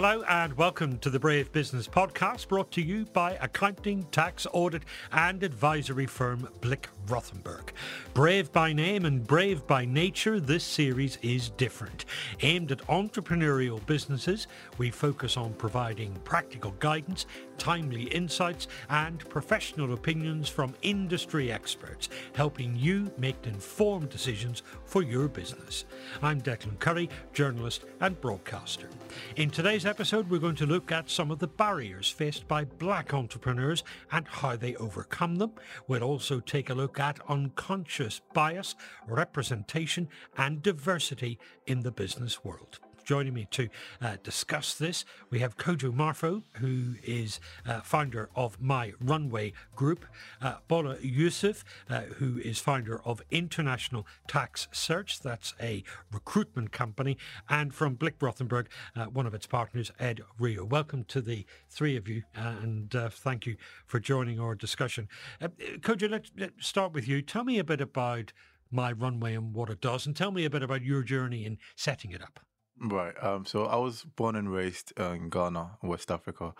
Hello and welcome to the Brave Business Podcast brought to you by accounting, tax, audit and advisory firm Blick Rothenberg. Brave by name and brave by nature, this series is different. Aimed at entrepreneurial businesses, we focus on providing practical guidance, timely insights and professional opinions from industry experts, helping you make informed decisions for your business. I'm Declan Curry, journalist and broadcaster. In today's episode, we're going to look at some of the barriers faced by black entrepreneurs and how they overcome them. We'll also take a look at unconscious bias, representation, and diversity in the business world joining me to uh, discuss this. We have Kojo Marfo, who is uh, founder of My Runway Group, uh, Bola Yusuff, uh, who is founder of International Tax Search, that's a recruitment company, and from Blick Rothenberg, uh, one of its partners, Ed Rieu. Welcome to the three of you, uh, and thank you for joining our discussion. Kojo, let's, let's start with you. Tell me a bit about my runway and what it does, and tell me a bit about your journey in setting it up. Right. Um, so I was born and raised uh, in Ghana, West Africa,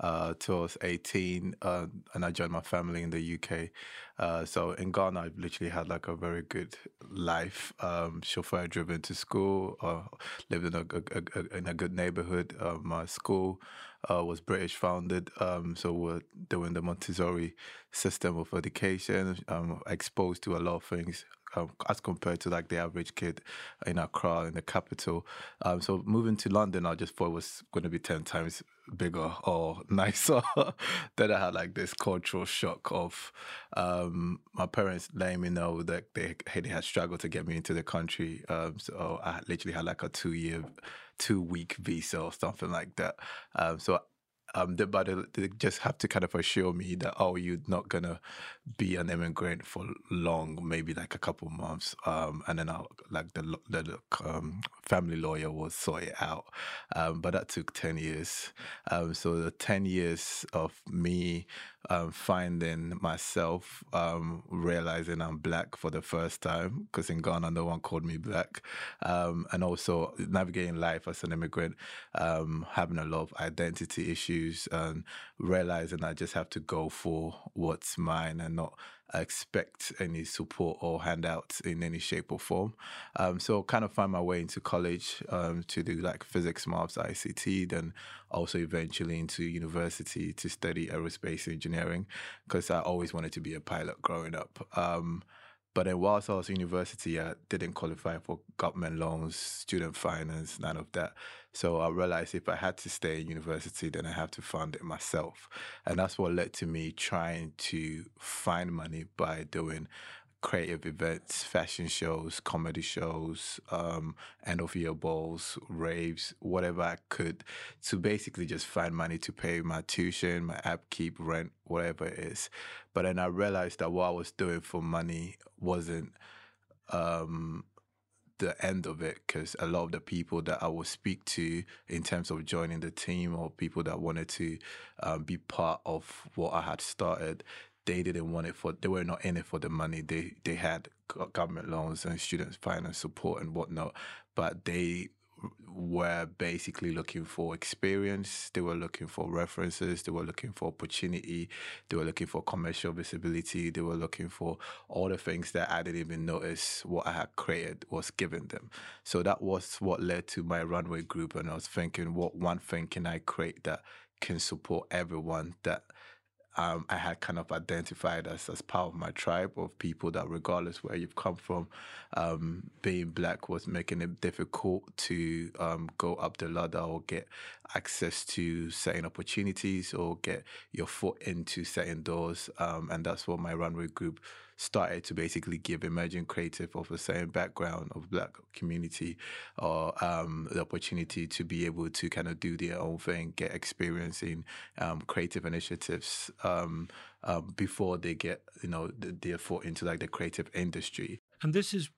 uh, till I was 18, uh, and I joined my family in the UK. Uh, so in Ghana, I've literally had like a very good life. Um, chauffeur driven to school, uh, lived in a, a, a, in a good neighborhood. Uh, my school was British founded, um, so we're doing the Montessori system of education, um, exposed to a lot of things um, as compared to like the average kid in Accra in the capital. Um, so moving to London, I just thought it was going to be ten times bigger or nicer. then I had like this cultural shock of um, my parents letting me know that they they had struggled to get me into the country. Um, so I literally had like a two year, two week visa or something like that. Um, so um, they, but they just have to kind of assure me that oh, you're not gonna be an immigrant for long, maybe like a couple months, um, and then I'll like the the um, family lawyer will sort it out. Um, but that took ten years. Um, so the ten years of me um, finding myself, um, realizing I'm black for the first time, because in Ghana no one called me black, um, and also navigating life as an immigrant, um, having a lot of identity issues, and realizing I just have to go for what's mine and not expect any support or handouts in any shape or form. Um, so kind of find my way into college um, to do like physics, maths, ICT, then also eventually into university to study aerospace engineering because I always wanted to be a pilot growing up. Um, but then whilst I was university, I didn't qualify for government loans, student finance, none of that. So I realized if I had to stay in university, then I have to fund it myself. And that's what led to me trying to find money by doing creative events, fashion shows, comedy shows, um, end of year balls, raves, whatever I could to basically just find money to pay my tuition, my upkeep, rent, whatever it is. But then I realized that what I was doing for money wasn't um, the end of it because a lot of the people that I would speak to in terms of joining the team or people that wanted to um, be part of what I had started, they didn't want it for they were not in it for the money. They they had government loans and student finance support and whatnot, but they were basically looking for experience. They were looking for references. They were looking for opportunity. They were looking for commercial visibility. They were looking for all the things that I didn't even notice what I had created was given them. So that was what led to my runway group. And I was thinking, what one thing can I create that can support everyone that um, I had kind of identified as as part of my tribe of people that, regardless where you've come from, um, being black was making it difficult to um, go up the ladder or get access to certain opportunities or get your foot into certain doors. Um, and that's what my runway group started to basically give emerging creative of the same background of black community or um, the opportunity to be able to kind of do their own thing, get experience in um, creative initiatives um, um before they get, you know, their foot into like the creative industry. And this is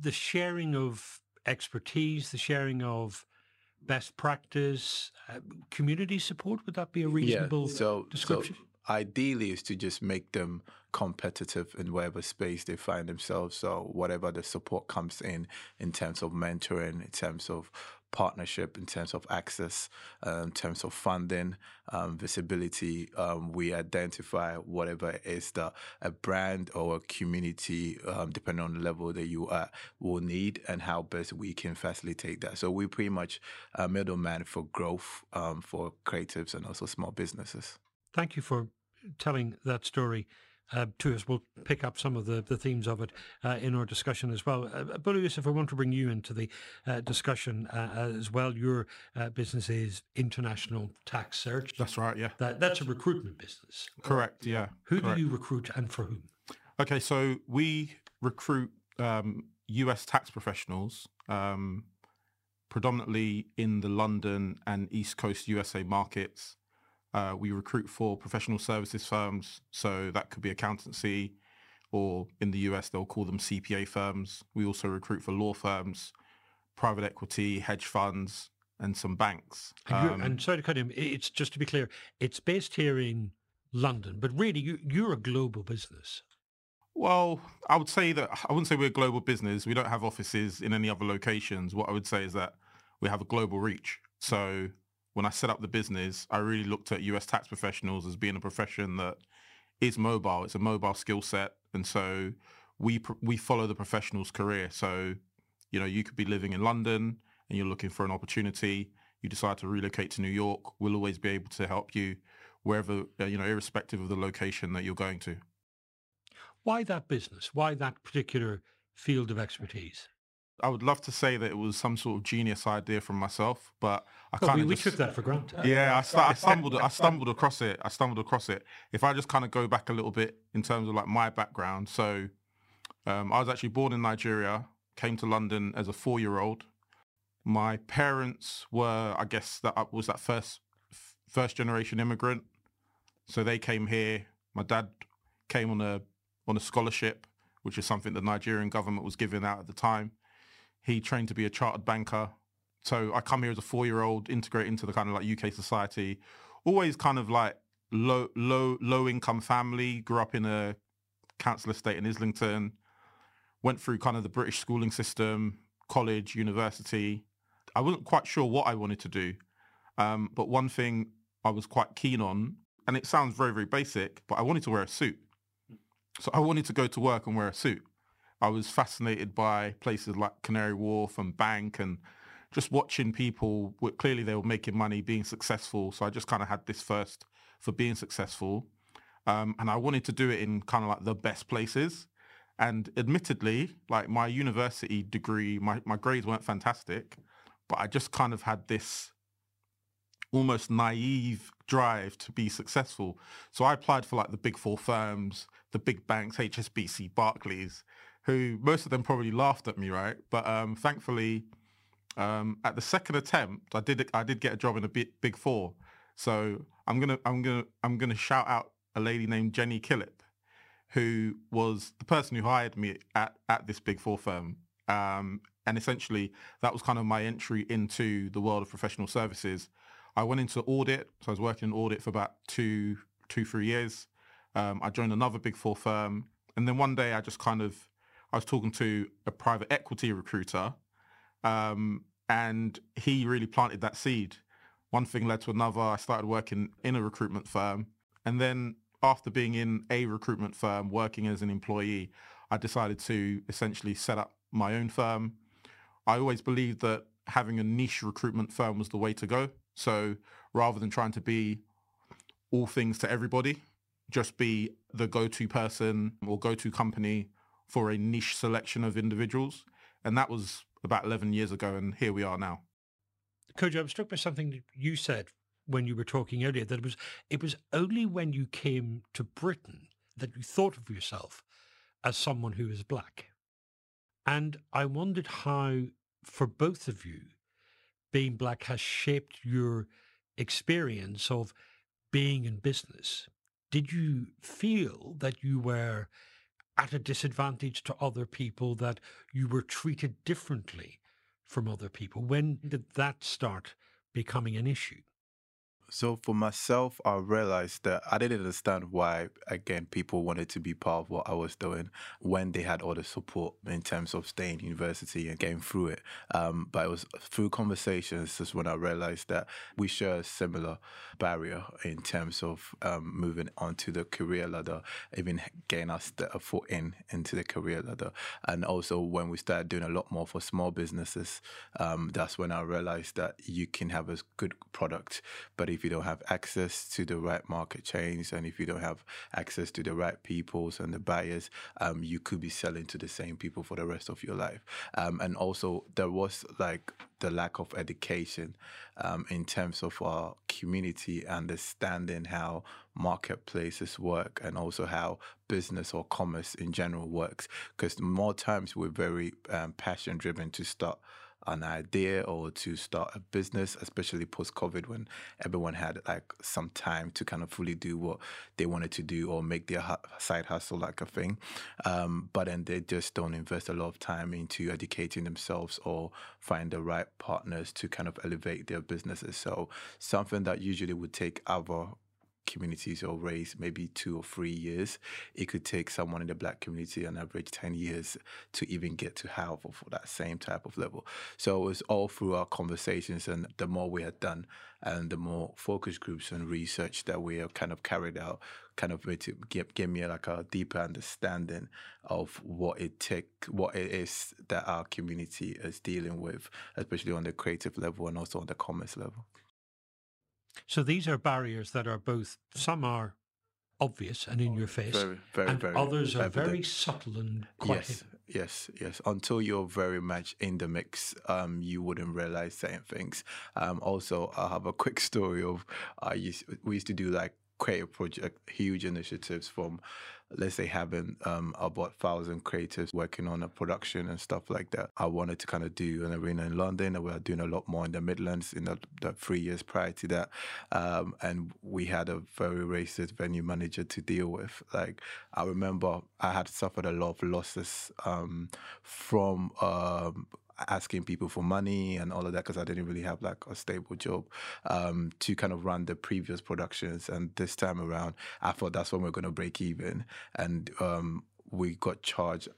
the sharing of expertise, the sharing of best practice, uh, community support. Would that be a reasonable yeah, so, description? So ideally, is to just make them competitive in whatever space they find themselves. So whatever the support comes in, in terms of mentoring, in terms of partnership, in terms of access, um, in terms of funding, um, visibility. Um, we identify whatever it is that a brand or a community, um, depending on the level that you are, will need and how best we can facilitate that. So we pretty much a middleman for growth um, for creatives and also small businesses. Thank you for telling that story uh, to us. We'll pick up some of the, the themes of it uh, in our discussion as well. Uh, but if I want to bring you into the uh, discussion uh, as well, your uh, business is International Tax Search. That's right, yeah. That, that's a recruitment business. Correct, yeah. Who correct. do you recruit and for whom? Okay, so we recruit um, US tax professionals um, predominantly in the London and East Coast USA markets. Uh, we recruit for professional services firms, so that could be accountancy, or in the US they'll call them CPA firms. We also recruit for law firms, private equity, hedge funds, and some banks. And, um, and sorry to cut in, it's just to be clear, it's based here in London, but really you, you're a global business. Well, I would say that I wouldn't say we're a global business. We don't have offices in any other locations. What I would say is that we have a global reach. So when I set up the business, I really looked at US tax professionals as being a profession that is mobile. It's a mobile skill set, and so we we follow the professional's career. So, you know, you could be living in London and you're looking for an opportunity. You decide to relocate to New York. We'll always be able to help you wherever uh, you know, irrespective of the location that you're going to. Why that business? Why that particular field of expertise? I would love to say that it was some sort of genius idea from myself, but I kind of we, we took that for granted. Yeah, I, st- I stumbled, I stumbled across it. I stumbled across it. If I just kind of go back a little bit in terms of like my background, so um, I was actually born in Nigeria, came to London as a four-year-old. My parents were, I guess, that uh, was that first first generation immigrant, so they came here. My dad came on a on a scholarship, which is something the Nigerian government was giving out at the time he trained to be a chartered banker. So I come here as a four-year-old, integrate into the kind of like UK society. Always kind of like low, low, low income family. Grew up in a council estate in Islington. Went through kind of the British schooling system, college, university. I wasn't quite sure what I wanted to do, um, but one thing I was quite keen on, and it sounds very, very basic, but I wanted to wear a suit. So I wanted to go to work and wear a suit. I was fascinated by places like Canary Wharf and Bank and just watching people, clearly they were making money, being successful. So I just kind of had this first for being successful. Um, and I wanted to do it in kind of like the best places. And admittedly, like my university degree, my, my grades weren't fantastic, but I just kind of had this almost naive drive to be successful. So I applied for like the big four firms, the big banks, HSBC, Barclays, who most of them probably laughed at me, right? But um, thankfully, um, at the second attempt, I did I did get a job in a big, big four. So I'm gonna I'm gonna I'm gonna shout out a lady named Jenny Killip, who was the person who hired me at at this big four firm. Um, and essentially, that was kind of my entry into the world of professional services. I went into audit, so I was working in audit for about two two three years. Um, I joined another big four firm, and then one day I just kind of I was talking to a private equity recruiter, um, and he really planted that seed. One thing led to another. I started working in a recruitment firm, and then after being in a recruitment firm, working as an employee, I decided to essentially set up my own firm. I always believed that having a niche recruitment firm was the way to go. So rather than trying to be all things to everybody, just be the go-to person or go-to company for a niche selection of individuals. And that was about 11 years ago, and here we are now. Kojo, I'm struck by something that you said when you were talking earlier that it was it was only when you came to Britain that you thought of yourself as someone who is black. And I wondered how, for both of you, being black has shaped your experience of being in business. Did you feel that you were at a disadvantage to other people, that you were treated differently from other people? When did that start becoming an issue? So for myself, I realized that I didn't understand why, again, people wanted to be part of what I was doing when they had all the support in terms of staying in university and getting through it. Um, but it was through conversations just when I realized that we share a similar barrier in terms of um, moving onto the career ladder, even getting us a foot in into the career ladder. And also when we started doing a lot more for small businesses, um, that's when I realized that you can have a good product, but if you don't have access to the right market chains and if you don't have access to the right peoples and the buyers, um, you could be selling to the same people for the rest of your life. Um, and also, there was like the lack of education um, in terms of our community understanding how marketplaces work and also how business or commerce in general works. Because more times we're very um, passion driven to start an idea or to start a business, especially post COVID when everyone had like some time to kind of fully do what they wanted to do or make their side hustle like a thing. Um, but then they just don't invest a lot of time into educating themselves or find the right partners to kind of elevate their businesses. So something that usually would take other communities or race maybe two or three years. It could take someone in the black community on average 10 years to even get to have for that same type of level. So it was all through our conversations and the more we had done and the more focus groups and research that we have kind of carried out kind of give, give me like a deeper understanding of what it take what it is that our community is dealing with, especially on the creative level and also on the commerce level. So these are barriers that are both, some are obvious and in your face, very, very, and very others are evident. very subtle and quite Yes, yes, yes. Until you're very much in the mix, um, you wouldn't realize certain things. Um, also, I have a quick story of I used we used to do like creative project, huge initiatives from let's say having um, about thousand creatives working on a production and stuff like that. I wanted to kind of do an arena in London, and we were doing a lot more in the Midlands in the, the three years prior to that. Um, and we had a very racist venue manager to deal with. Like I remember, I had suffered a lot of losses um, from. Asking people for money and all of that because I didn't really have like a stable job um, to kind of run the previous productions. And this time around, I thought that's when we're going to break even. And um, we got charged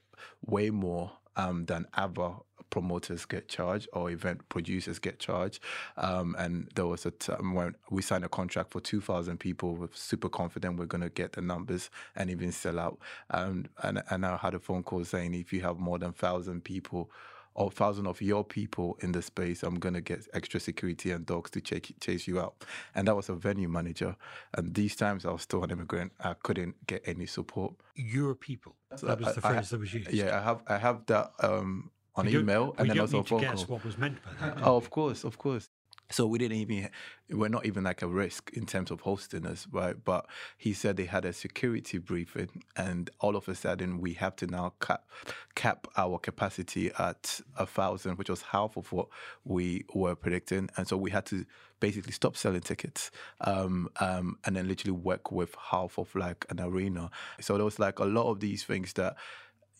way more um, than other promoters get charged or event producers get charged. Um, and there was a time when we signed a contract for 2,000 people. We're super confident we're going to get the numbers and even sell out. Um, and, and I had a phone call saying if you have more than 1,000 people or thousand of your people in the space, I'm gonna get extra security and dogs to chase, chase you out. And that was a venue manager. And these times I was still an immigrant. I couldn't get any support. Your people. That was the I- I- phrase that was used. Yeah, I have I have that um, on We email and then also to phone guess call. what was meant by that. Oh, of course, of course. So we didn't even, we're not even like a risk in terms of hosting us, right? But he said they had a security briefing, and all of a sudden we have to now cap, cap our capacity at a thousand, which was half of what we were predicting, and so we had to basically stop selling tickets, um, um, and then literally work with half of like an arena. So there was like a lot of these things that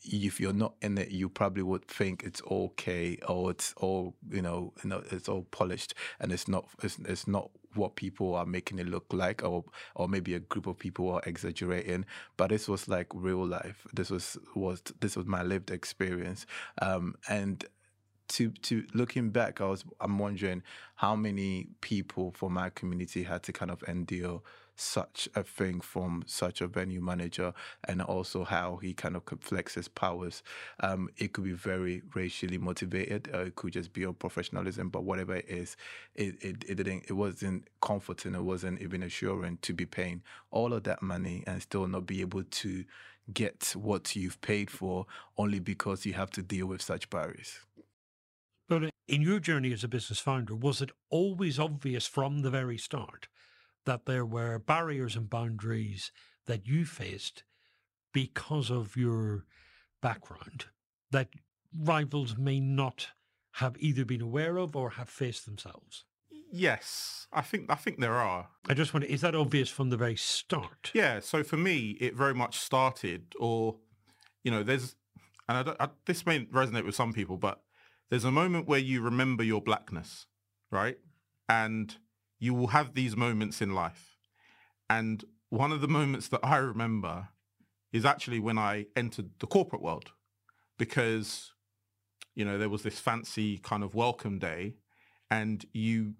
if you're not in it, you probably would think it's okay or it's all you know, you know, it's all polished, and it's not. It's, it's not what people are making it look like, or or maybe a group of people are exaggerating. But this was like real life. This was was this was my lived experience, um, and to to looking back, I was I'm wondering how many people from my community had to kind of endure such a thing from such a venue manager, and also how he kind of could flex his powers. Um, it could be very racially motivated, or it could just be on professionalism. But whatever it is, it, it it didn't it wasn't comforting. It wasn't even assuring to be paying all of that money and still not be able to get what you've paid for only because you have to deal with such barriers. But in your journey as a business founder, was it always obvious from the very start that there were barriers and boundaries that you faced because of your background that rivals may not have either been aware of or have faced themselves? Yes, I think I think there are. I just wonder, is that obvious from the very start? Yeah. So for me, it very much started, or you know, there's, and I I, this may resonate with some people, but there's a moment where you remember your blackness, right? And you will have these moments in life. And one of the moments that I remember is actually when I entered the corporate world because, you know, there was this fancy kind of welcome day and you,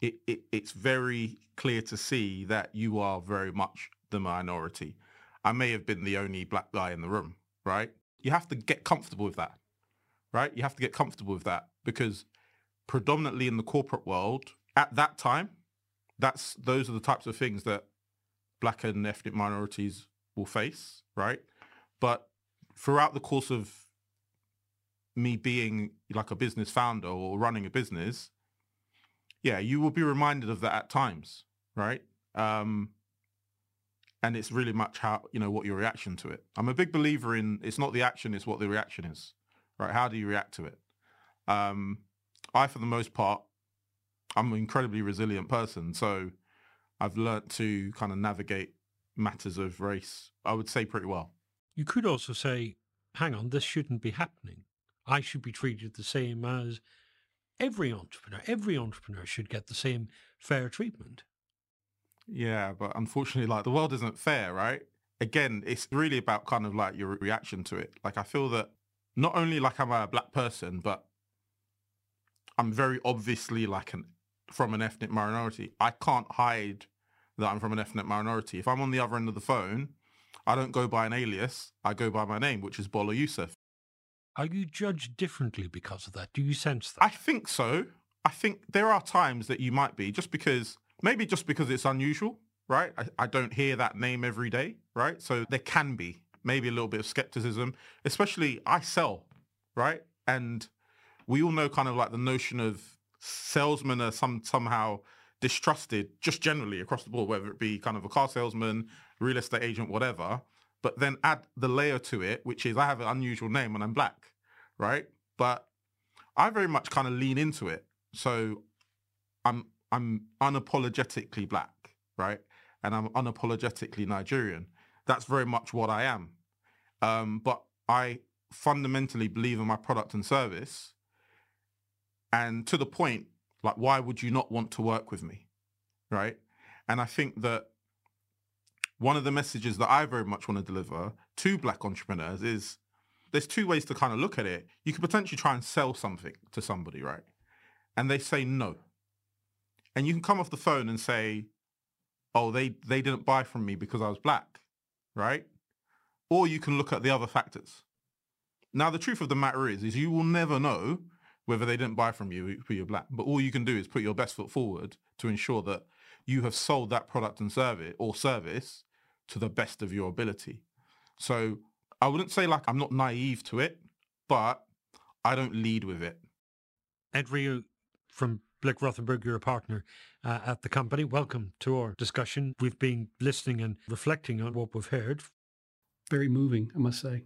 it, it, it's very clear to see that you are very much the minority. I may have been the only black guy in the room, right? You have to get comfortable with that, right? You have to get comfortable with that because predominantly in the corporate world at that time, that's those are the types of things that black and ethnic minorities will face, right? But throughout the course of me being like a business founder or running a business, yeah, you will be reminded of that at times, right? Um, and it's really much how you know what your reaction to it. I'm a big believer in it's not the action, it's what the reaction is, right? How do you react to it? Um, I, for the most part, I'm an incredibly resilient person, so I've learnt to kind of navigate matters of race. I would say pretty well. You could also say, "Hang on, this shouldn't be happening. I should be treated the same as every entrepreneur. Every entrepreneur should get the same fair treatment." Yeah, but unfortunately, like the world isn't fair, right? Again, it's really about kind of like your reaction to it. Like I feel that not only like I'm a black person, but I'm very obviously like an from an ethnic minority. I can't hide that I'm from an ethnic minority. If I'm on the other end of the phone, I don't go by an alias. I go by my name, which is Bola Yusuff. Are you judged differently because of that? Do you sense that? I think so. I think there are times that you might be just because maybe just because it's unusual, right? I, I don't hear that name every day, right? So there can be maybe a little bit of skepticism, especially I sell, right? And we all know kind of like the notion of salesmen are some somehow distrusted just generally across the board, whether it be kind of a car salesman, real estate agent, whatever. But then add the layer to it, which is I have an unusual name and I'm black, right? But I very much kind of lean into it. So I'm I'm unapologetically black, right? And I'm unapologetically Nigerian. That's very much what I am. Um, but I fundamentally believe in my product and service. And to the point, like, why would you not want to work with me? Right. And I think that one of the messages that I very much want to deliver to black entrepreneurs is there's two ways to kind of look at it. You could potentially try and sell something to somebody, right? And they say no and you can come off the phone and say, "Oh, they they didn't buy from me because I was black," right? Or you can look at the other factors. Now, the truth of the matter is, is you will never know whether they didn't buy from you for you're black. But all you can do is put your best foot forward to ensure that you have sold that product and service or service to the best of your ability. So I wouldn't say like I'm not naive to it, but I don't lead with it. Ed Rieu from Blick Rothenberg, you're a partner uh, at the company. Welcome to our discussion. We've been listening and reflecting on what we've heard. Very moving, I must say.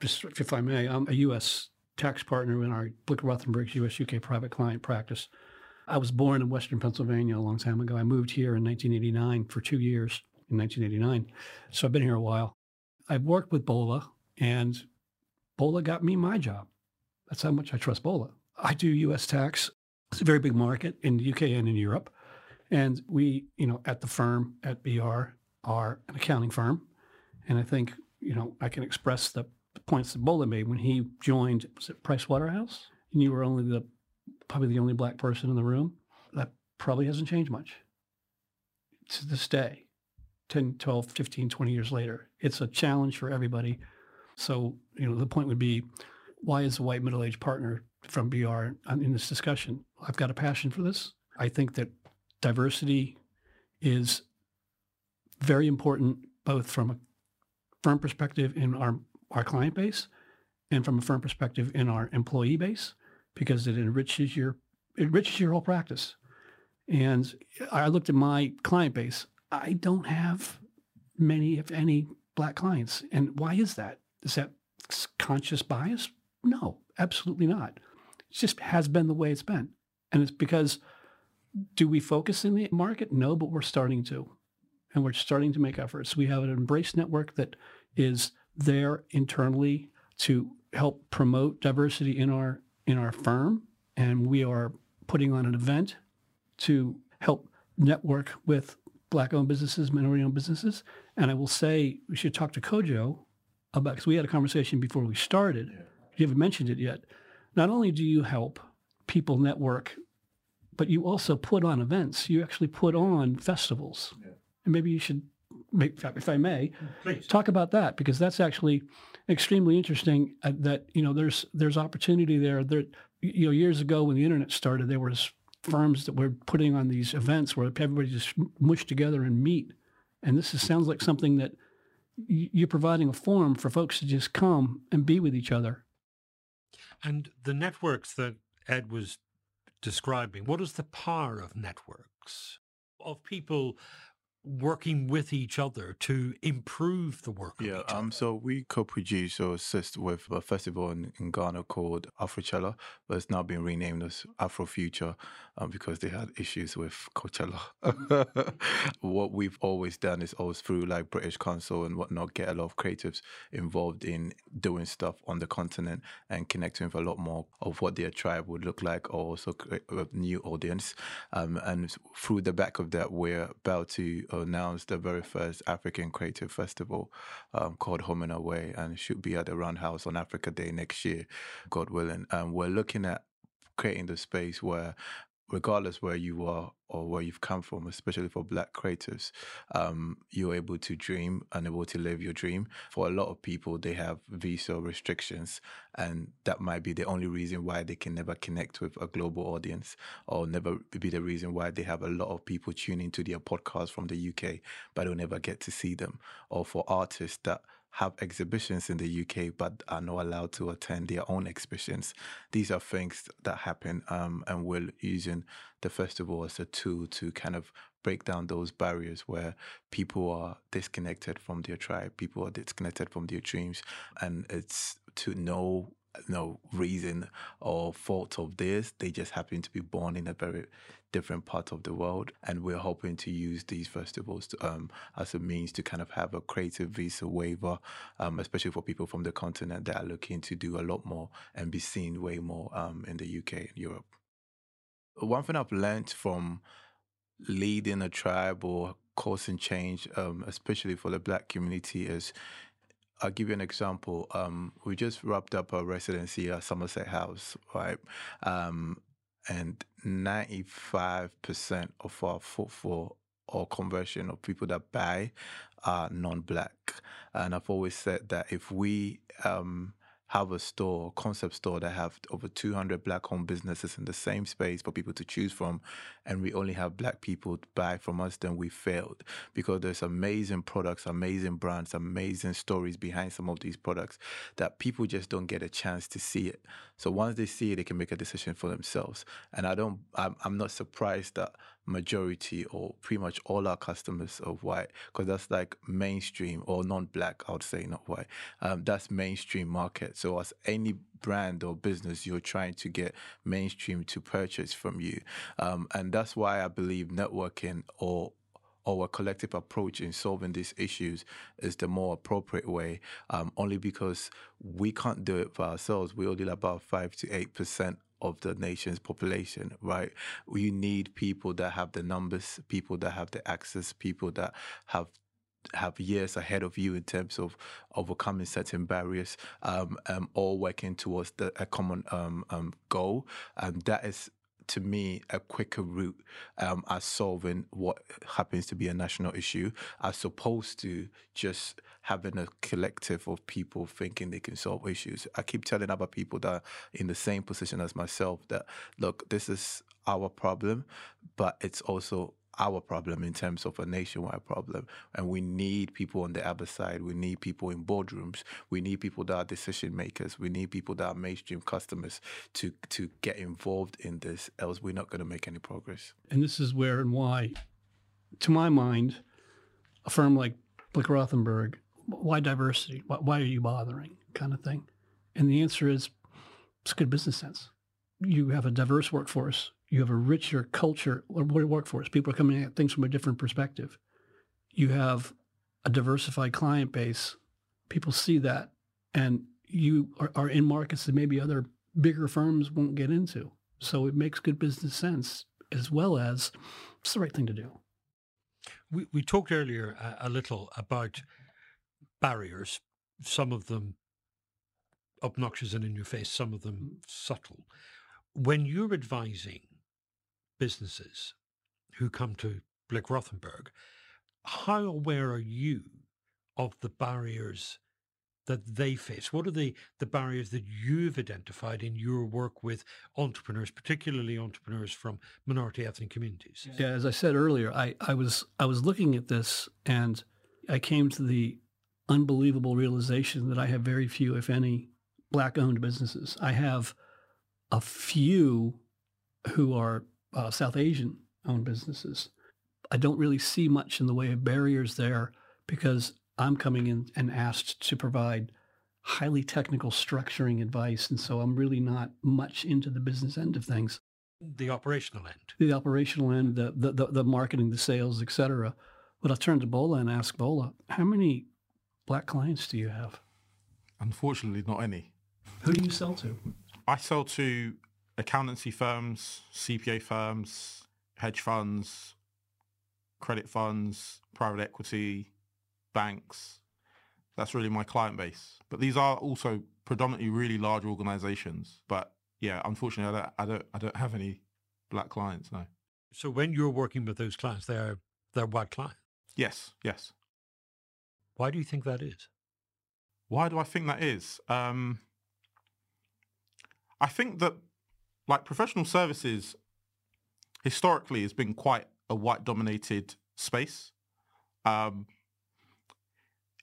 Just if I may, I'm a U.S. tax partner in our Blick Rothenberg's U.S. UK private client practice. I was born in Western Pennsylvania a long time ago. I moved here in 1989 for two years in 1989. So I've been here a while. I've worked with Bola, and Bola got me my job. That's how much I trust Bola. I do U.S. tax it's a very big market in the UK and in Europe. And we, you know, at the firm at BR are an accounting firm. And I think, you know, I can express the points that Bola made when he joined, was it Price Waterhouse? And you were only the, probably the only black person in the room. That probably hasn't changed much to this day, 10, 12, 15, 20 years later. It's a challenge for everybody. So, you know, the point would be, why is a white middle-aged partner from BR in this discussion. I've got a passion for this. I think that diversity is very important, both from a firm perspective in our, our client base and from a firm perspective in our employee base, because it enriches your enriches your whole practice. And I looked at my client base. I don't have many, if any, black clients. And why is that? Is that conscious bias? No, absolutely not. It just has been the way it's been. And it's because do we focus in the market? No, but we're starting to. And we're starting to make efforts. We have an embrace network that is there internally to help promote diversity in our in our firm. And we are putting on an event to help network with black-owned businesses, minority-owned businesses. And I will say we should talk to Kojo about because we had a conversation before we started. You haven't mentioned it yet. Not only do you help people network, but you also put on events. You actually put on festivals, and maybe you should, if I may, Please. talk about that because that's actually extremely interesting. Uh, that you know, there's there's opportunity there. There, you know, years ago when the internet started, there was firms that were putting on these events where everybody just mushed together and meet. And this is, sounds like something that you're providing a forum for folks to just come and be with each other. And the networks that Ed was describing, what is the power of networks? Of people working with each other to improve the work of Yeah, um, so we co-produce or assist with a festival in, in Ghana called Afrochella, but it's now been renamed as Afrofuture um, because they had issues with Coachella. what we've always done is always through like British Council and whatnot, get a lot of creatives involved in doing stuff on the continent and connecting with a lot more of what their tribe would look like, or also create a new audience. Um, and through the back of that, we're about to announce the very first African Creative Festival um, called Home and Away, and should be at the Roundhouse on Africa Day next year, God willing. And we're looking at creating the space where regardless where you are or where you've come from, especially for black creatives, um, you're able to dream and able to live your dream. For a lot of people, they have visa restrictions, and that might be the only reason why they can never connect with a global audience, or never be the reason why they have a lot of people tuning to their podcast from the UK, but they'll never get to see them. Or for artists that have exhibitions in the UK but are not allowed to attend their own exhibitions. These are things that happen, um, and we're using the festival as a tool to kind of break down those barriers where people are disconnected from their tribe, people are disconnected from their dreams, and it's to no no reason or fault of this. They just happen to be born in a very different part of the world, and we're hoping to use these festivals to, um, as a means to kind of have a creative visa waiver, um, especially for people from the continent that are looking to do a lot more and be seen way more um, in the UK and Europe. One thing I've learned from leading a tribe or causing change, um, especially for the black community, is I'll give you an example. Um, we just wrapped up our residency at Somerset House, right? Um, and 95% of our footfall or conversion of people that buy are non-black. And I've always said that if we um, have a store, concept store that have over 200 black-owned businesses in the same space for people to choose from, and we only have black people buy from us, then we failed because there's amazing products, amazing brands, amazing stories behind some of these products that people just don't get a chance to see it. So once they see it, they can make a decision for themselves. And I don't, I'm, I'm not surprised that majority or pretty much all our customers are white because that's like mainstream or non-black i would say not white. Um, that's mainstream market. So as any brand or business you're trying to get mainstream to purchase from you. Um, and that's why i believe networking or a collective approach in solving these issues is the more appropriate way, um, only because we can't do it for ourselves. We only about five to eight percent of the nation's population, right? We need people that have the numbers, people that have the access, people that have have years ahead of you in terms of overcoming certain barriers, um, um, all working towards the, a common um, um, goal, and that is to me a quicker route um, as solving what happens to be a national issue as opposed to just having a collective of people thinking they can solve issues. I keep telling other people that in the same position as myself that look, this is our problem, but it's also our problem in terms of a nationwide problem. And we need people on the other side. We need people in boardrooms. We need people that are decision makers. We need people that are mainstream customers to to get involved in this. Else, we're not going to make any progress. And this is where and why, to my mind, a firm like Blick Rothenberg, why diversity? Why, why are you bothering? Kind of thing. And the answer is it's good business sense. You have a diverse workforce. You have a richer culture or workforce. People are coming at things from a different perspective. You have a diversified client base. People see that, and you are, are in markets that maybe other bigger firms won't get into. So it makes good business sense, as well as It's the right thing to do. We, we talked earlier a, a little about barriers, some of them obnoxious and in your face, some of them mm. subtle. When you're advising businesses who come to Blick Rothenberg, how aware are you of the barriers that they face? What are the, the barriers that you've identified in your work with entrepreneurs, particularly entrepreneurs from minority ethnic communities? Yeah, as I said earlier, I, I was I was looking at this and I came to the unbelievable realization that I have very few, if any, black owned businesses. I have a few who are uh, South Asian owned businesses. I don't really see much in the way of barriers there because I'm coming in and asked to provide highly technical structuring advice. And so I'm really not much into the business end of things. The operational end. The operational end, the, the, the, the marketing, the sales, et cetera. But I'll turn to Bola and ask Bola, how many black clients do you have? Unfortunately, not any. Who do you sell to? I sell to accountancy firms, CPA firms, hedge funds, credit funds, private equity, banks. That's really my client base. But these are also predominantly really large organizations. But yeah, unfortunately, I don't, I don't, I don't have any black clients. now. So when you're working with those clients, they're they're white clients. Yes, yes. Why do you think that is? Why do I think that is? Um, I think that like professional services historically has been quite a white dominated space. Um,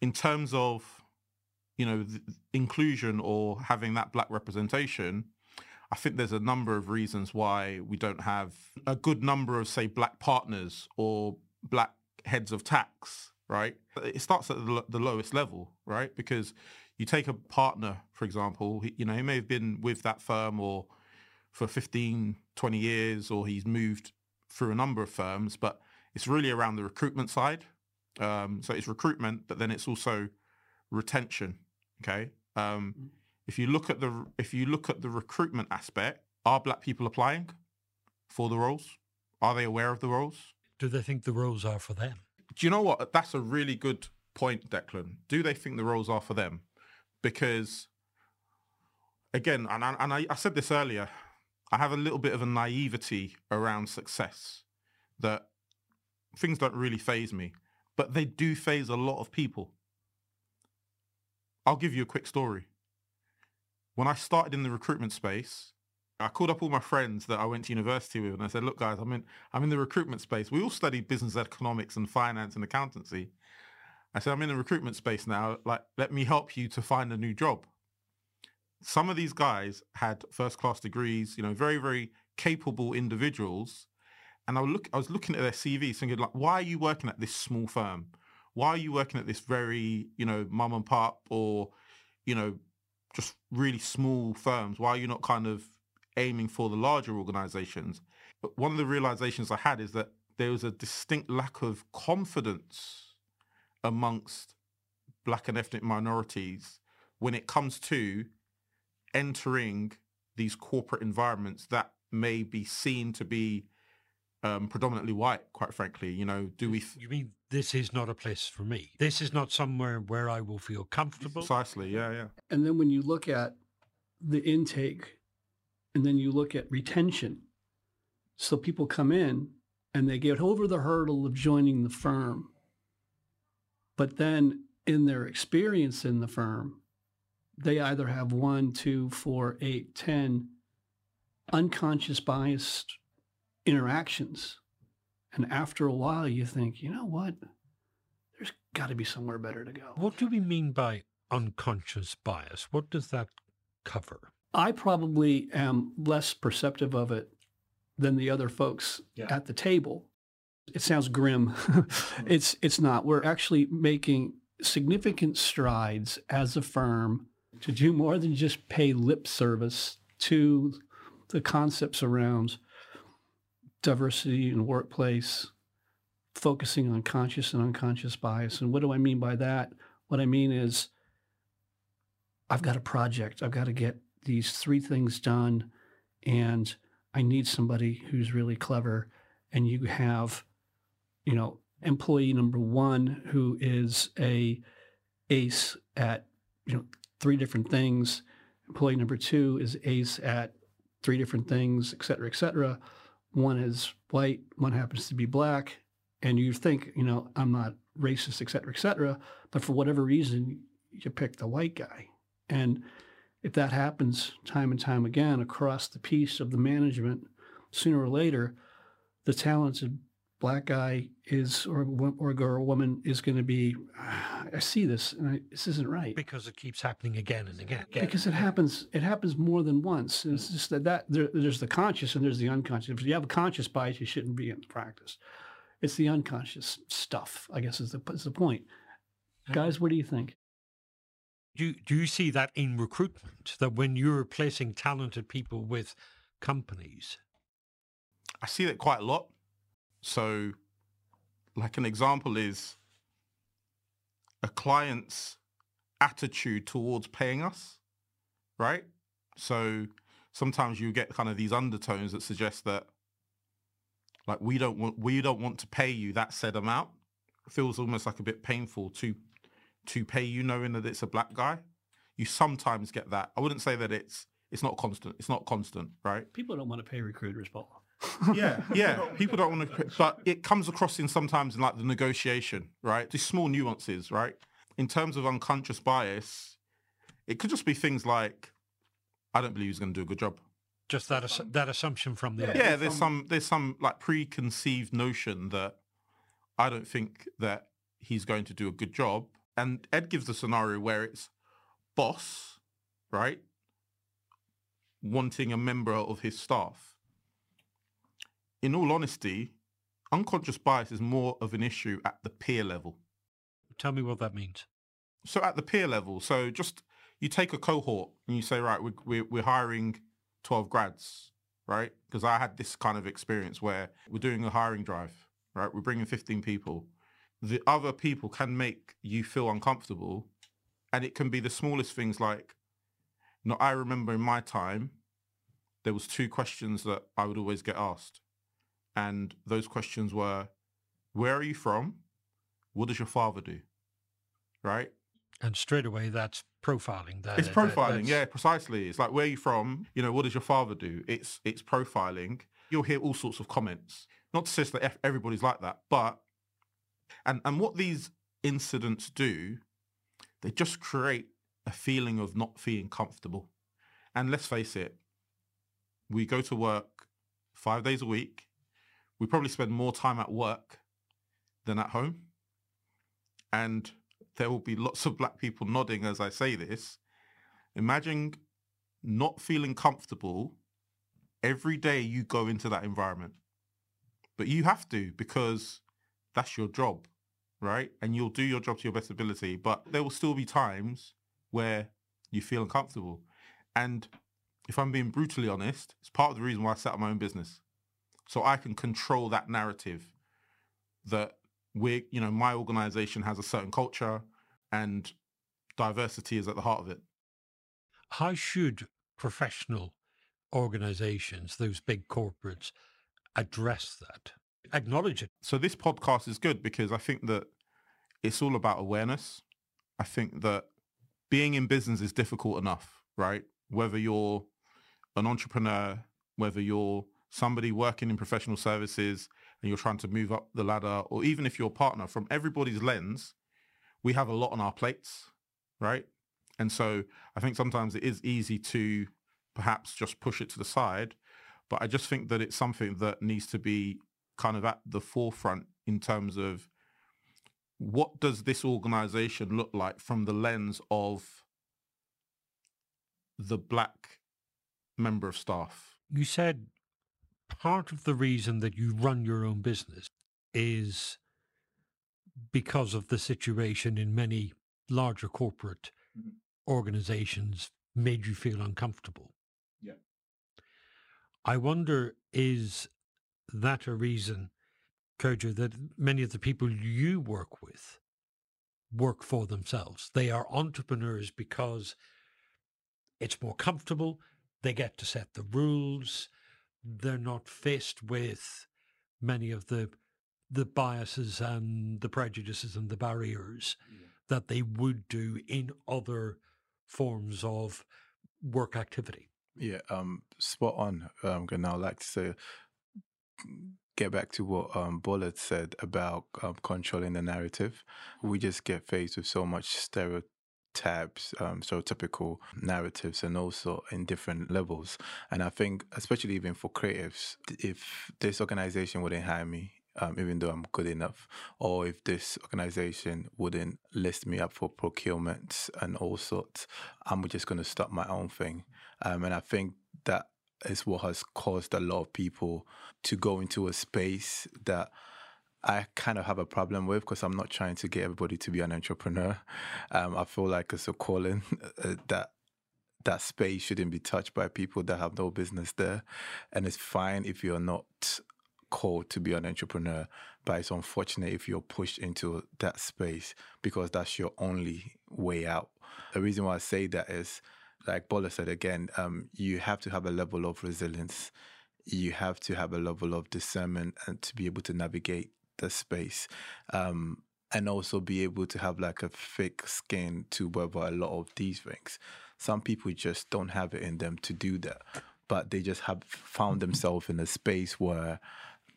in terms of, you know, inclusion or having that black representation, I think there's a number of reasons why we don't have a good number of, say, black partners or black heads of tax, right? It starts at the, the lowest level, right? Because you take a partner, for example, you know, he may have been with that firm or for 15, 20 years, or he's moved through a number of firms, but it's really around the recruitment side. Um, so it's recruitment, but then it's also retention. Okay. Um, mm. if you look at the if you look at the recruitment aspect, are black people applying for the roles? Are they aware of the roles? Do they think the roles are for them? Do you know what? That's a really good point, Declan. Do they think the roles are for them? Because again, and I, and I, I said this earlier, I have a little bit of a naivety around success that things don't really phase me, but they do phase a lot of people. I'll give you a quick story. When I started in the recruitment space, I called up all my friends that I went to university with and I said, look guys, I'm in I'm in the recruitment space. We all study business economics and finance and accountancy. I said, I'm in the recruitment space now. Like, let me help you to find a new job. Some of these guys had first class degrees, you know, very, very capable individuals and I look I was looking at their CV thinking like, why are you working at this small firm? Why are you working at this very, you know, mum and pop or, you know, just really small firms? Why are you not kind of aiming for the larger organizations? But one of the realizations I had is that there was a distinct lack of confidence amongst black and ethnic minorities when it comes to entering these corporate environments that may be seen to be um, predominantly white, quite frankly. You know, do we? you mean this is not a place for me? This is not somewhere where I will feel comfortable. Precisely. Yeah, yeah. And then when you look at the intake, and then you look at retention, so people come in and they get over the hurdle of joining the firm, but then in their experience in the firm, they either have one, two, four, eight, ten unconscious biased interactions. And after a while, you think, you know what? There's got to be somewhere better to go. What do we mean by unconscious bias? What does that cover? I probably am less perceptive of it than the other folks yeah. at the table. It sounds grim. Mm-hmm. it's it's not. We're actually making significant strides as a firm to do more than just pay lip service to the concepts around diversity in workplace, focusing on conscious and unconscious bias. And what do I mean by that? What I mean is I've got a project. I've got to get these three things done and I need somebody who's really clever and you have, you know, employee number one who is a ace at, you know, three different things. Employee number two is ace at three different things, et cetera, et cetera. One is white, one happens to be black, and you think, you know, I'm not racist, et cetera, et cetera. But for whatever reason, you pick the white guy. And if that happens time and time again across the piece of the management, sooner or later, the talented black guy is or a or girl woman is going to be I see this and I, this isn't right. Because it keeps happening again and again. again. because it happens it happens more than once it's mm. just that, that there, there's the conscious and there's the unconscious. If you have a conscious bias you shouldn't be in practice. It's the unconscious stuff I guess is the, is the point. Mm. Guys what do you think? Do, do you see that in recruitment that when you're replacing talented people with companies? I see that quite a lot. So, like an example is a client's attitude towards paying us, right? So sometimes you get kind of these undertones that suggest that like we don't want we don't want to pay you that said amount. It feels almost like a bit painful to to pay you knowing that it's a black guy. You sometimes get that. I wouldn't say that it's it's not constant. It's not constant, right? people don't want to pay recruiters Paul yeah, yeah. People don't want to, but it comes across in sometimes in like the negotiation, right? These small nuances, right? In terms of unconscious bias, it could just be things like, I don't believe he's going to do a good job. just that ass- that assumption from the Yeah, there's some there's some like preconceived notion that I don't think that he's going to do a good job. And Ed gives the scenario where it's boss, right, wanting a member of his staff. In all honesty, unconscious bias is more of an issue at the peer level. tell me what that means So at the peer level, so just you take a cohort and you say, right, we're, we're, we're hiring 12 grads, right? Because I had this kind of experience where we're doing a hiring drive, right? We're bringing 15 people. The other people can make you feel uncomfortable. And it can be the smallest things like, you know, I remember in my time, there was two questions that I would always get asked. And those questions were, where are you from? What does your father do? Right? and straight away that's profiling that It's profiling, that's- yeah, precisely. It's like where are you from? You know, what does your father do? It's it's profiling. You'll hear all sorts of comments. Not to say that everybody's like that, but and and what these incidents do, they just create a feeling of not feeling comfortable. And let's face it, we go to work five days a week. We probably spend more time at work than at home. And there will be lots of black people nodding as I say this. Imagine not feeling comfortable every day you go into that environment. But you have to because that's your job, right? And you'll do your job to your best ability, but there will still be times where you feel uncomfortable. And if I'm being brutally honest, it's part of the reason why I set up my own business. So I can control that narrative that we you know, my organization has a certain culture and diversity is at the heart of it. how should professional organizations those big corporates address that acknowledge it So this podcast is good because I think that it's all about awareness. I think that being in business is difficult enough, right? Whether you're an entrepreneur, whether you're somebody working in professional services and you're trying to move up the ladder, or even if you're a partner, from everybody's lens, we have a lot on our plates, right? And so I think sometimes it is easy to perhaps just push it to the side. But I just think that it's something that needs to be kind of at the forefront in terms of what does this organization look like from the lens of the black member of staff? you said part of the reason that you run your own business is because of the situation in many larger corporate mm-hmm. organizations made you feel uncomfortable. Yeah. I wonder, is that a reason, Kojo, that many of the people you work with work for themselves? They are entrepreneurs because it's more comfortable. They get to set the rules. They're not faced with many of the the biases and the prejudices and the barriers that they would do in other forms of work activity. Yeah, um, spot on. Um, and I'd like to say, get back to what um, Bola said about um, controlling the narrative. We just get faced with so much stereotypes, um, stereotypical narratives, and also in different levels. And I think, especially even for creatives, if this organization wouldn't hire me, um, even though I'm good enough, or if this organization wouldn't list me up for procurement and all sorts, I'm just going to start my own thing. Um, and I think that is what has caused a lot of people to go into a space that I kind of have a problem with because I'm not trying to get everybody to be an entrepreneur. Um, I feel like it's a calling uh, that that space shouldn't be touched by people that have no business there, and it's fine if you're not called to be an entrepreneur, but it's unfortunate if you're pushed into that space because that's your only way out. The reason why I say that is like Bola said again, um, you have to have a level of resilience. You have to have a level of discernment and to be able to navigate the space. Um, and also be able to have like a thick skin to weather a lot of these things. Some people just don't have it in them to do that, but they just have found themselves in a space where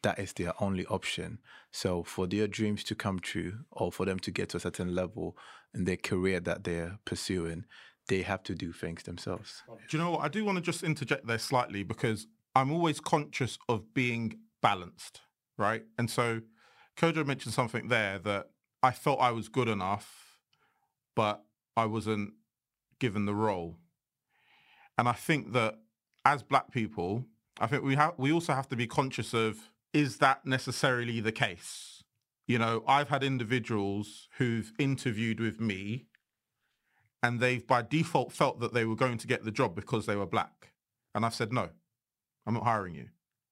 that is their only option. So for their dreams to come true or for them to get to a certain level in their career that they're pursuing, they have to do things themselves. Do you know what? I do want to just interject there slightly because I'm always conscious of being balanced, right? And so Kojo mentioned something there that I felt I was good enough, but I wasn't given the role. And I think that as black people, I think we have we also have to be conscious of is that necessarily the case? You know, I've had individuals who've interviewed with me and they've by default felt that they were going to get the job because they were black. And I've said, no, I'm not hiring you.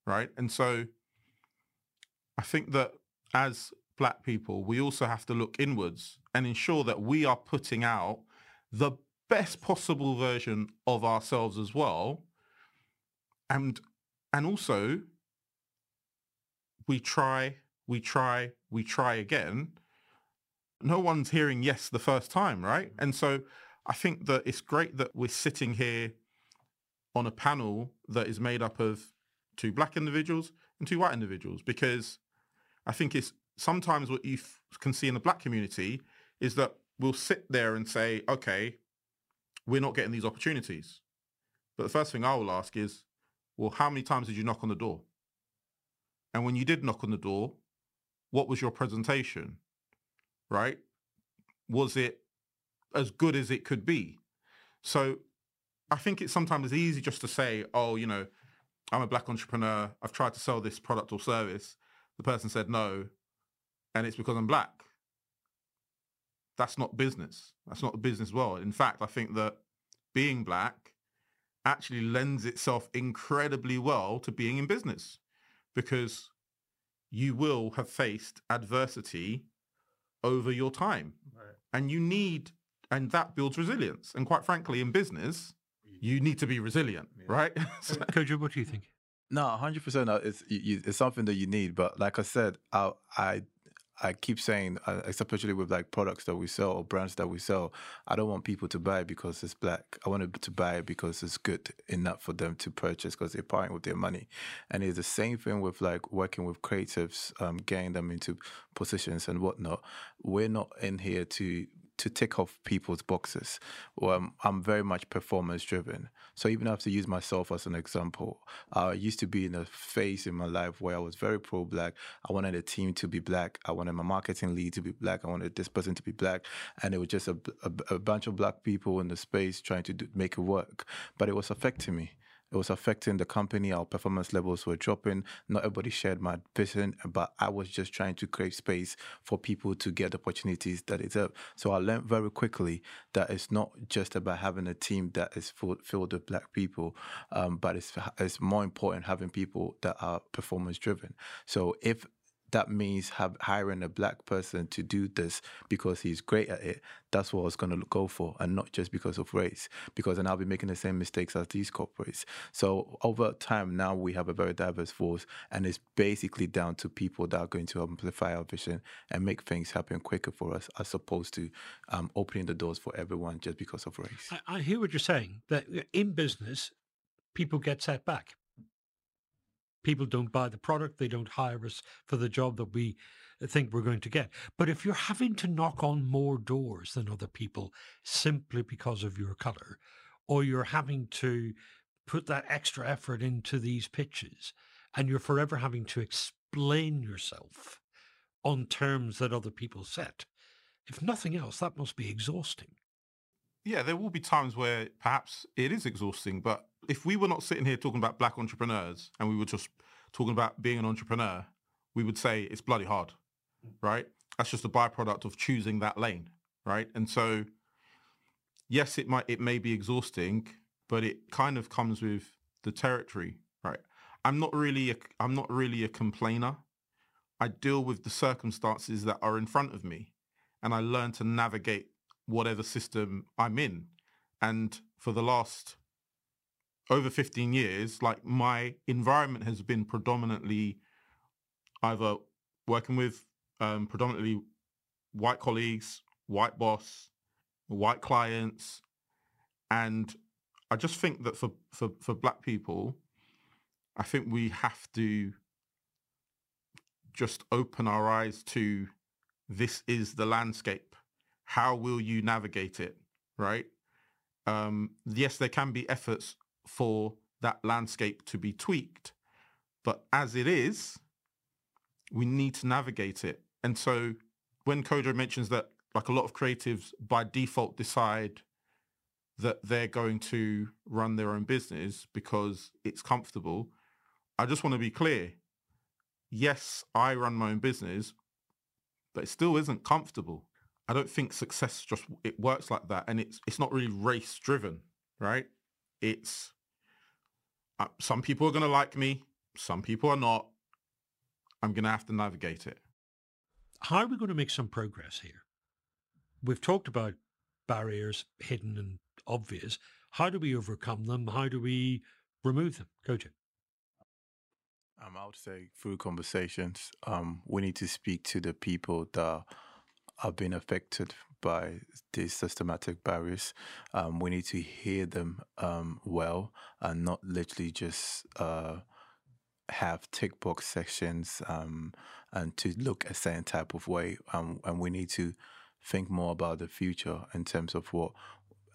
Right. And so I think that as black people, we also have to look inwards and ensure that we are putting out the best possible version of ourselves as well. And and also we try, we try, we try again. No one's hearing yes the first time, right? And so I think that it's great that we're sitting here on a panel that is made up of two black individuals and two white individuals because I think it's sometimes what you f- can see in the black community is that we'll sit there and say, okay, we're not getting these opportunities. But the first thing I will ask is, well, how many times did you knock on the door? And when you did knock on the door, what was your presentation? Right? Was it as good as it could be. So I think it's sometimes easy just to say, oh, you know, I'm a black entrepreneur. I've tried to sell this product or service. The person said no, and it's because I'm black. That's not business. That's not the business world. In fact, I think that being black actually lends itself incredibly well to being in business because you will have faced adversity over your time. Right. And you need and that builds resilience. And quite frankly, in business, mm. you need to be resilient, yeah. right? so, Kojo, what do you think? No, hundred percent. It's it's something that you need. But like I said, I I I keep saying, uh, especially with like products that we sell or brands that we sell, I don't want people to buy because it's black. I want them to buy it because it's good enough for them to purchase because they're buying with their money. And it's the same thing with like working with creatives, um, getting them into positions and whatnot. We're not in here to to tick off people's boxes. Well, I'm very much performance driven. So even I have to use myself as an example. I used to be in a phase in my life where I was very pro black. I wanted a team to be black. I wanted my marketing lead to be black. I wanted this person to be black. And it was just a, a, a bunch of black people in the space trying to do, make it work. But it was affecting me. It was affecting the company. Our performance levels were dropping. Not everybody shared my vision, but I was just trying to create space for people to get opportunities that deserve. So I learned very quickly that it's not just about having a team that is full, filled with black people, um, but it's it's more important having people that are performance driven. So if that means have hiring a black person to do this because he's great at it. That's what I was going to go for, and not just because of race. Because then I'll be making the same mistakes as these corporates. So over time, now we have a very diverse force, and it's basically down to people that are going to amplify our vision and make things happen quicker for us, as opposed to um, opening the doors for everyone just because of race. I, I hear what you're saying. That in business, people get set back people don't buy the product, they don't hire us for the job that we uh, think we're going to get. But if you're having to knock on more doors than other people simply because of your color, or you're having to put that extra effort into these pitches, and you're forever having to explain yourself on terms that other people set, if nothing else, that must be exhausting. Yeah, there will be times where perhaps it is exhausting, but if we were not sitting here talking about black entrepreneurs and we were just talking about being an entrepreneur, we would say it's bloody hard, right? That's just a byproduct of choosing that lane, right? And so, yes, it might it may be exhausting, but it kind of comes with the territory, right? I'm not really a, I'm not really a complainer. I deal with the circumstances that are in front of me, and I learn to navigate whatever system I'm in. And for the last over 15 years, like my environment has been predominantly either working with um, predominantly white colleagues, white boss, white clients. And I just think that for, for, for black people, I think we have to just open our eyes to this is the landscape. How will you navigate it? Right? Um, yes, there can be efforts for that landscape to be tweaked. But as it is, we need to navigate it. And so when Kojo mentions that like a lot of creatives by default decide that they're going to run their own business because it's comfortable, I just want to be clear. Yes, I run my own business, but it still isn't comfortable. I don't think success just it works like that and it's it's not really race driven, right? It's uh, some people are going to like me, some people are not. I'm going to have to navigate it. How are we going to make some progress here? We've talked about barriers, hidden and obvious. How do we overcome them? How do we remove them? Kojo Um, I would say through conversations, um, we need to speak to the people that have been affected by these systematic barriers. Um, we need to hear them um, well and not literally just uh, have tick box sections um, and to look a certain type of way. Um, and we need to think more about the future in terms of what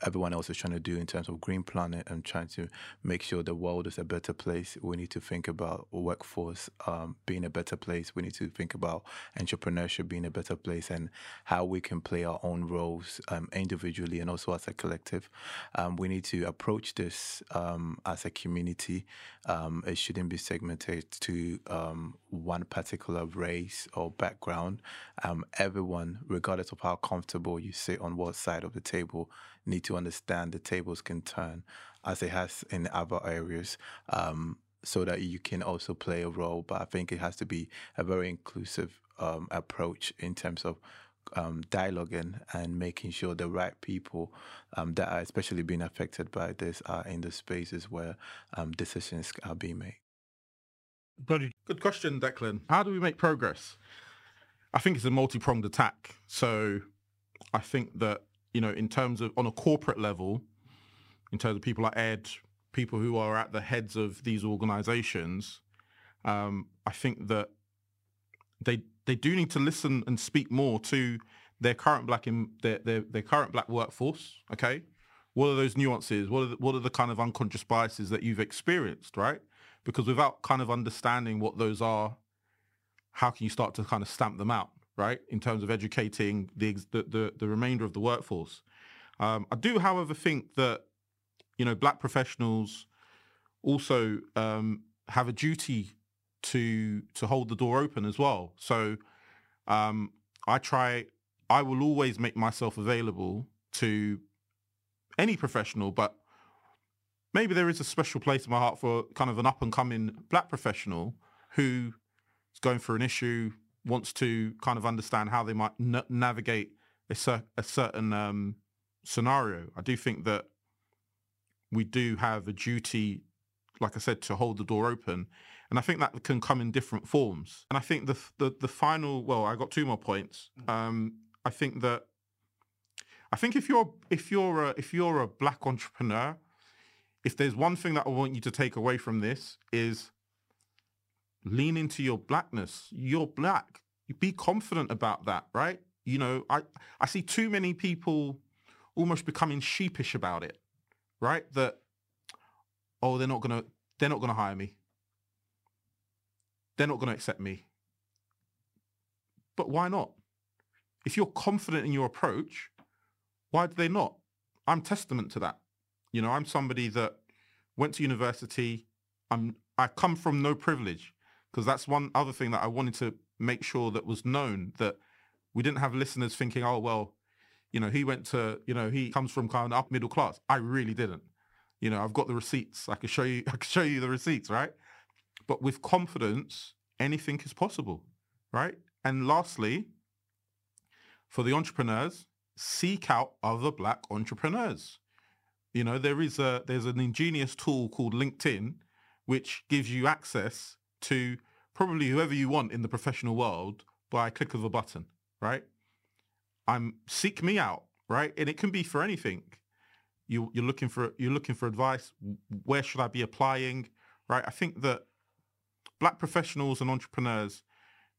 everyone else is trying to do in terms of green planet and trying to make sure the world is a better place. We need to think about workforce um, being a better place. We need to think about entrepreneurship being a better place and how we can play our own roles um, individually and also as a collective. Um, we need to approach this um, as a community. Um, it shouldn't be segmented to um, one particular race or background. everyone, regardless of how comfortable you sit on what side of the table, need to understand the tables can turn as it has in other areas. Um, so that you can also play a role, but I think it has to be a very inclusive um, approach in terms of um, dialoguing and making sure the right people um, that are especially being affected by this are in the spaces where um, decisions are being made. Buddy. Good question, Declan. How do we make progress? I think it's a multi-pronged attack. So I think that you know, in terms of on a corporate level, in terms of people like Ed, people who are at the heads of these organizations, um, I think that they they do need to listen and speak more to their current black in their, their, their current black workforce. Okay, what are those nuances? What are the, what are the kind of unconscious biases that you've experienced, right? Because without kind of understanding what those are, how can you start to kind of stamp them out? right, in terms of educating the the, the, the remainder of the workforce. Um, I do, however, think that you know black professionals also um, have a duty to to hold the door open as well. So um, I try. I will always make myself available to any professional, but maybe there is a special place in my heart for kind of an up and coming black professional who is going through an issue, wants to kind of understand how they might n- navigate a, cer- a certain um, scenario. I do think that we do have a duty, like I said, to hold the door open. And I think that can come in different forms. And I think the the, the final, well, I got two more points. Um, I think that I think if you're if you're a, if you're a black entrepreneur, if there's one thing that I want you to take away from this is lean into your blackness. You're black. Be confident about that, right? You know, I I see too many people almost becoming sheepish about it, right? That oh, they're not gonna they're not gonna hire me. They're not gonna accept me. But why not? If you're confident in your approach, why do they not? I'm testament to that. You know, I'm somebody that went to university. I'm I come from no privilege because that's one other thing that I wanted to make sure that was known that we didn't have listeners thinking, oh well, you know, he went to, you know, he comes from kind of up middle class. I really didn't. You know, I've got the receipts. I can show you. I can show you the receipts, right? But with confidence, anything is possible, right? And lastly, for the entrepreneurs, seek out other black entrepreneurs. You know, there is a there's an ingenious tool called LinkedIn, which gives you access to probably whoever you want in the professional world by a click of a button, right? I'm seek me out, right? And it can be for anything. You you're looking for you're looking for advice. Where should I be applying? Right? I think that black professionals and entrepreneurs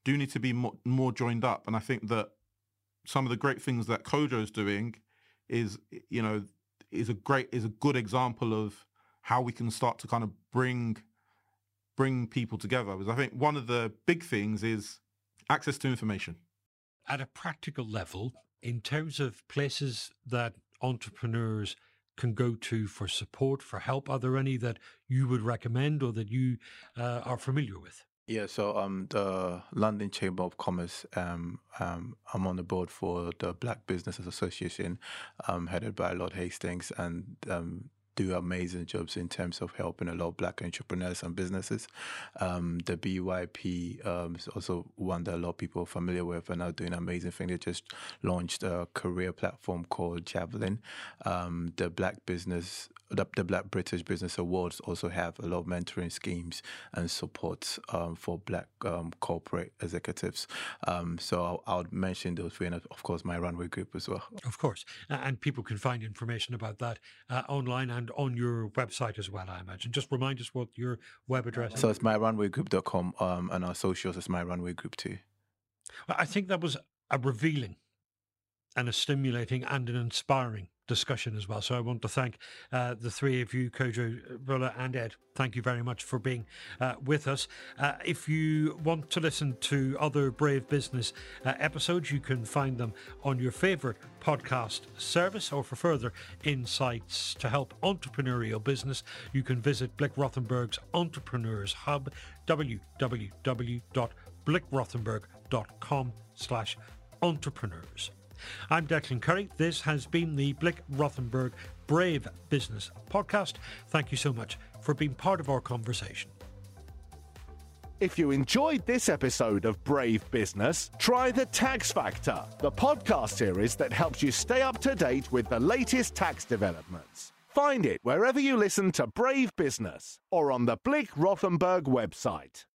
do need to be more, more joined up, and I think that some of the great things that Kojo is doing is you know is a great is a good example of how we can start to kind of bring bring people together. Because I think one of the big things is access to information. At a practical level, in terms of places that entrepreneurs can go to for support, for help, are there any that you would recommend or that you uh, are familiar with? Yeah, so um, the London Chamber of Commerce, um, um, I'm on the board for the Black Businesses Association, um, headed by Lord Hastings, and um, do amazing jobs in terms of helping a lot of black entrepreneurs and businesses. Um, the BYP um, is also one that a lot of people are familiar with and are doing amazing thing. They just launched a career platform called Javelin. Um, the Black Business, the, the, Black British Business Awards also have a lot of mentoring schemes and support um, for black um, corporate executives. Um, so I'll, I'll, mention those three, and of course my runway group as well. Of course, and people can find information about that uh, online and on your website as well, I imagine. Just remind us what your web address is. So it's myrunwaygroup.com um, and our socials is my runway group too. I think that was a revealing and a stimulating and an inspiring discussion as well. So I want to thank uh, the three of you, Kojo, Bola, and Ed. Thank you very much for being uh, with us. Uh, if you want to listen to other Brave Business uh, episodes, you can find them on your favorite podcast service, or for further insights to help entrepreneurial business, you can visit Blick Rothenberg's Entrepreneurs Hub, www.blickrothenberg.com slash entrepreneurs. I'm Declan Curry. This has been the Blick Rothenberg Brave Business Podcast. Thank you so much for being part of our conversation. If you enjoyed this episode of Brave Business, try The Tax Factor, the podcast series that helps you stay up to date with the latest tax developments. Find it wherever you listen to Brave Business or on the Blick Rothenberg website.